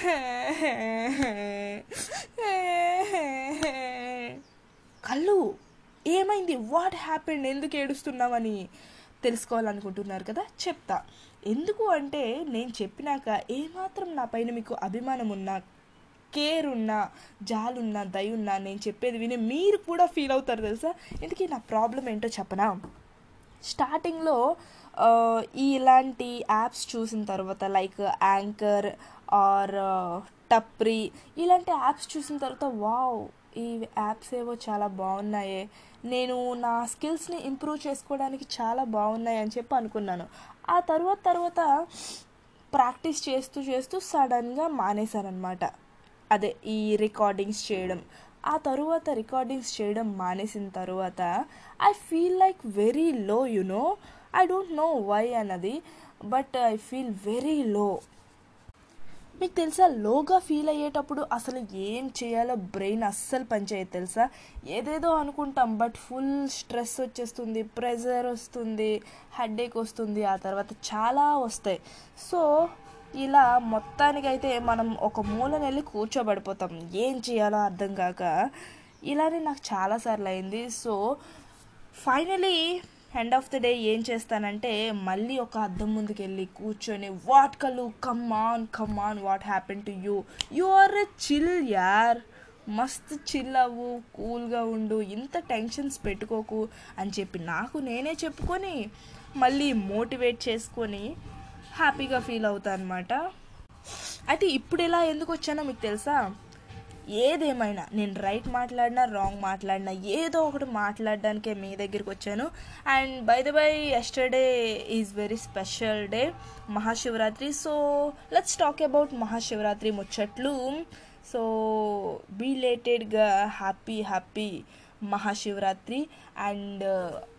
కళ్ళు ఏమైంది? What happened ఎందుకు ఏడుస్తున్నామని తెలుసుకోవాలనుకుంటున్నారు కదా? చెప్తా. ఎందుకు అంటే నేను చెప్పినాక ఏమాత్రం నా పైన మీకు అభిమానం ఉన్నా కేర్ ఉన్నా జాలున్నా దయున్నా నేను చెప్పేది విని మీరు కూడా ఫీల్ అవుతారు తెలుసా? ఎందుకు నా ప్రాబ్లం ఏంటో చెప్పనా? స్టార్టింగ్లో ఈ ఇలాంటి యాప్స్ చూసిన తర్వాత లైక్ యాంకర్ ఆర్ టప్రీ ఇలాంటి యాప్స్ చూసిన తర్వాత వావ్ ఈ యాప్స్ ఏవో చాలా బాగున్నాయే. నేను నా స్కిల్స్ని ఇంప్రూవ్ చేసుకోవడానికి చాలా బాగున్నాయి అని చెప్పి అనుకున్నాను. ఆ తర్వాత తర్వాత ప్రాక్టీస్ చేస్తూ చేస్తూ సడన్గా మానేశానమాట అదే ఈ రికార్డింగ్స్ చేయడం. ఆ తరువాత రికార్డింగ్స్ చేయడం మానేసిన తర్వాత I feel like very low you know I don't know why అన్నది but I feel very low మీకు తెలుసా లోగా ఫీల్ అయ్యేటప్పుడు అసలు ఏం చేయాలో బ్రెయిన్ అస్సలు పనిచేయదు తెలుసా? ఏదేదో అనుకుంటాం బట్ ఫుల్ స్ట్రెస్ వచ్చేస్తుంది ప్రెజర్ వస్తుంది హెడేక్ వస్తుంది ఆ తర్వాత చాలా వస్తాయి. సో ఇలా మొత్తానికైతే మనం ఒక మూలన వెళ్ళి కూర్చోబడిపోతాం. ఏం చేయాలో అర్థం కాక. ఇలానే నాకు చాలాసార్లు అయింది. So finally end of the day ఏం చేస్తానంటే మళ్ళీ ఒక అద్దం ముందుకు వెళ్ళి కూర్చొని వాట్ కలు come on come on what happen to you you are a chill యార్ మస్తు చిల్ అవ్వు కూల్గా ఉండు ఇంత టెన్షన్స్ పెట్టుకోకు అని చెప్పి నాకు నేనే చెప్పుకొని మళ్ళీ మోటివేట్ చేసుకొని హ్యాపీగా ఫీల్ అవుతా అనమాట అయితే ఇప్పుడు ఇలా ఎందుకు వచ్చానో మీకు తెలుసా? ఏదేమైనా నేను రైట్ మాట్లాడినా రాంగ్ మాట్లాడినా ఏదో ఒకటి మాట్లాడడానికే మీ దగ్గరికి వచ్చాను. And by the by yesterday is very special day Mahashivaratri. So let's talk about Mahashivaratri ముచ్చట్లు. So బీలేటెడ్గా happy happy Mahashivaratri. And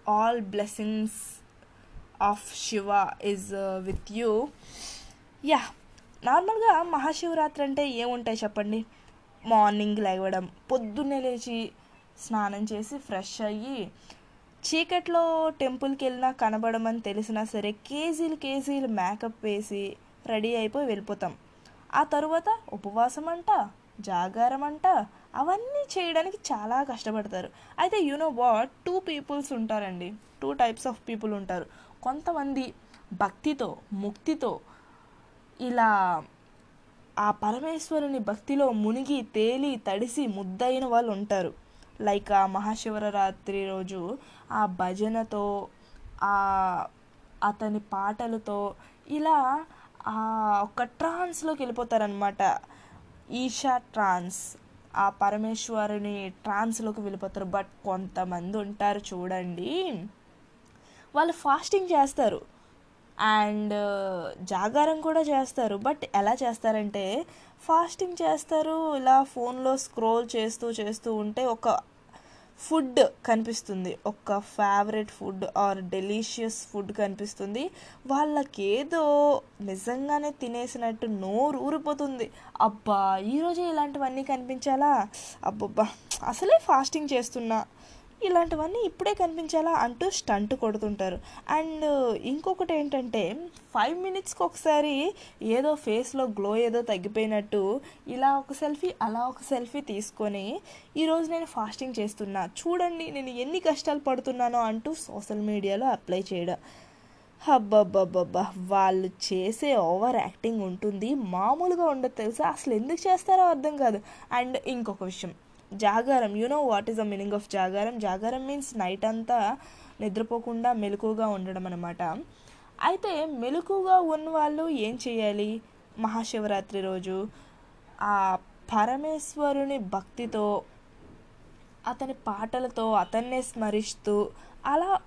all blessings of Shiva is with you yeah నార్మల్గా మహాశివరాత్రి అంటే ఏముంటాయి చెప్పండి? మార్నింగ్ లేవడం పొద్దున్నే లేచి స్నానం చేసి ఫ్రెష్ అయ్యి చీకట్లో టెంపుల్కి వెళ్ళినా కనబడమని తెలిసినా సరే కేజీలు కేజీలు మేకప్ వేసి రెడీ అయిపోయి వెళ్ళిపోతాం. ఆ తరువాత ఉపవాసం అంట జాగారం అంట అవన్నీ చేయడానికి చాలా కష్టపడతారు. అయితే you know what two peoples ఉంటారండి. టూ టైప్స్ ఆఫ్ పీపుల్ ఉంటారు. కొంతమంది భక్తితో ముక్తితో ఇలా ఆ పరమేశ్వరుని భక్తిలో మునిగి తేలి తడిసి ముద్దయిన వాళ్ళు ఉంటారు లైక్ ఆ మహాశివరాత్రి రోజు ఆ భజనతో ఆ అతని పాటలతో ఇలా ఆ ఒక ట్రాన్స్లోకి వెళ్ళిపోతారనమాట ఈషా ట్రాన్స్. ఆ పరమేశ్వరుని ట్రాన్స్లోకి వెళ్ళిపోతారు. బట్ కొంతమంది ఉంటారు చూడండి. వాళ్ళు ఫాస్టింగ్ చేస్తారు. అండ్ జాగారం కూడా చేస్తారు. బట్ ఎలా చేస్తారంటే ఫాస్టింగ్ చేస్తారు. ఇలా ఫోన్లో స్క్రోల్ చేస్తూ చేస్తూ ఉంటే ఒక ఫుడ్ కనిపిస్తుంది. ఒక favourite food or delicious food కనిపిస్తుంది. వాళ్ళకేదో నిజంగానే తినేసినట్టు నోరు ఊరిపోతుంది. అబ్బా ఈరోజే ఇలాంటివన్నీ కనిపించాలా? అబ్బబ్బా అసలే ఫాస్టింగ్ చేస్తున్నా. ఇలాంటివన్నీ ఇప్పుడే కనిపించాలా అంటూ స్టంట్ కొడుతుంటారు. అండ్ ఇంకొకటి ఏంటంటే ఫైవ్ మినిట్స్కి ఒకసారి ఏదో ఫేస్లో గ్లో ఏదో తగ్గిపోయినట్టు ఇలా ఒక సెల్ఫీ అలా ఒక సెల్ఫీ తీసుకొని ఈరోజు నేను ఫాస్టింగ్ చేస్తున్నా. చూడండి నేను ఎన్ని కష్టాలు పడుతున్నానో అంటూ సోషల్ మీడియాలో అప్లై చేయడం. హబ్బబ్బబ్బబ్బా వాళ్ళు చేసే ఓవర్ యాక్టింగ్ ఉంటుంది. మామూలుగా ఉండదు తెలుసా? అసలు ఎందుకు చేస్తారో అర్థం కాదు. అండ్ ఇంకొక విషయం జాగారం. You know what is the meaning of jagaram? Jagaram means night అంతా నిద్రపోకుండా మెలకుగా ఉండడం అనమాట అయితే మెలకుగా ఉన్న వాళ్ళు ఏం చేయాలి? మహాశివరాత్రి రోజు ఆ పరమేశ్వరుని భక్తితో అతని పాటలతో అతన్నే స్మరిస్తూ అలా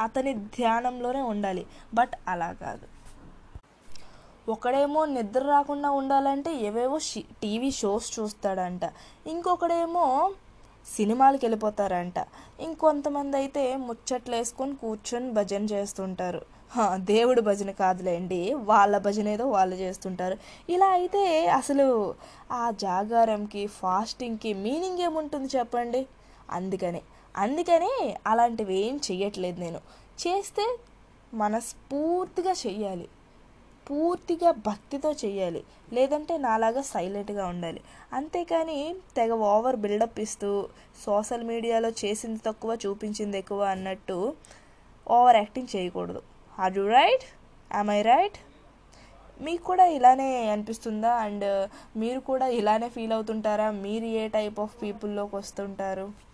అతని ధ్యానంలోనే ఉండాలి. బట్ అలా కాదు. ఒకడేమో నిద్ర రాకుండా ఉండాలంటే ఏవేవో టీవీ షోస్ చూస్తాడంట. ఇంకొకడేమో సినిమాలకు వెళ్ళిపోతారంట. ఇంకొంతమంది అయితే ముచ్చట్లు వేసుకొని కూర్చొని భజన చేస్తుంటారు. దేవుడు భజన కాదులేండి వాళ్ళ భజన ఏదో వాళ్ళు చేస్తుంటారు. ఇలా అయితే అసలు ఆ జాగారంకి ఫాస్టింగ్కి మీనింగ్ ఏముంటుంది చెప్పండి? అందుకని అందుకనే అలాంటివి ఏం చెయ్యట్లేదు నేను. చేస్తే మనస్ఫూర్తిగా చెయ్యాలి. పూర్తిగా భక్తితో చేయాలి. లేదంటే నాలాగా సైలెంట్గా ఉండాలి. అంతేకాని తెగ ఓవర్ బిల్డప్ ఇస్తూ సోషల్ మీడియాలో చేసింది తక్కువ చూపించింది ఎక్కువ అన్నట్టు ఓవర్ యాక్టింగ్ చేయకూడదు. Are you right? I right? మీకు కూడా ఇలానే అనిపిస్తుందా? అండ్ మీరు కూడా ఇలానే ఫీల్ అవుతుంటారా? మీరు ఏ టైప్ ఆఫ్ పీపుల్లోకి వస్తుంటారు?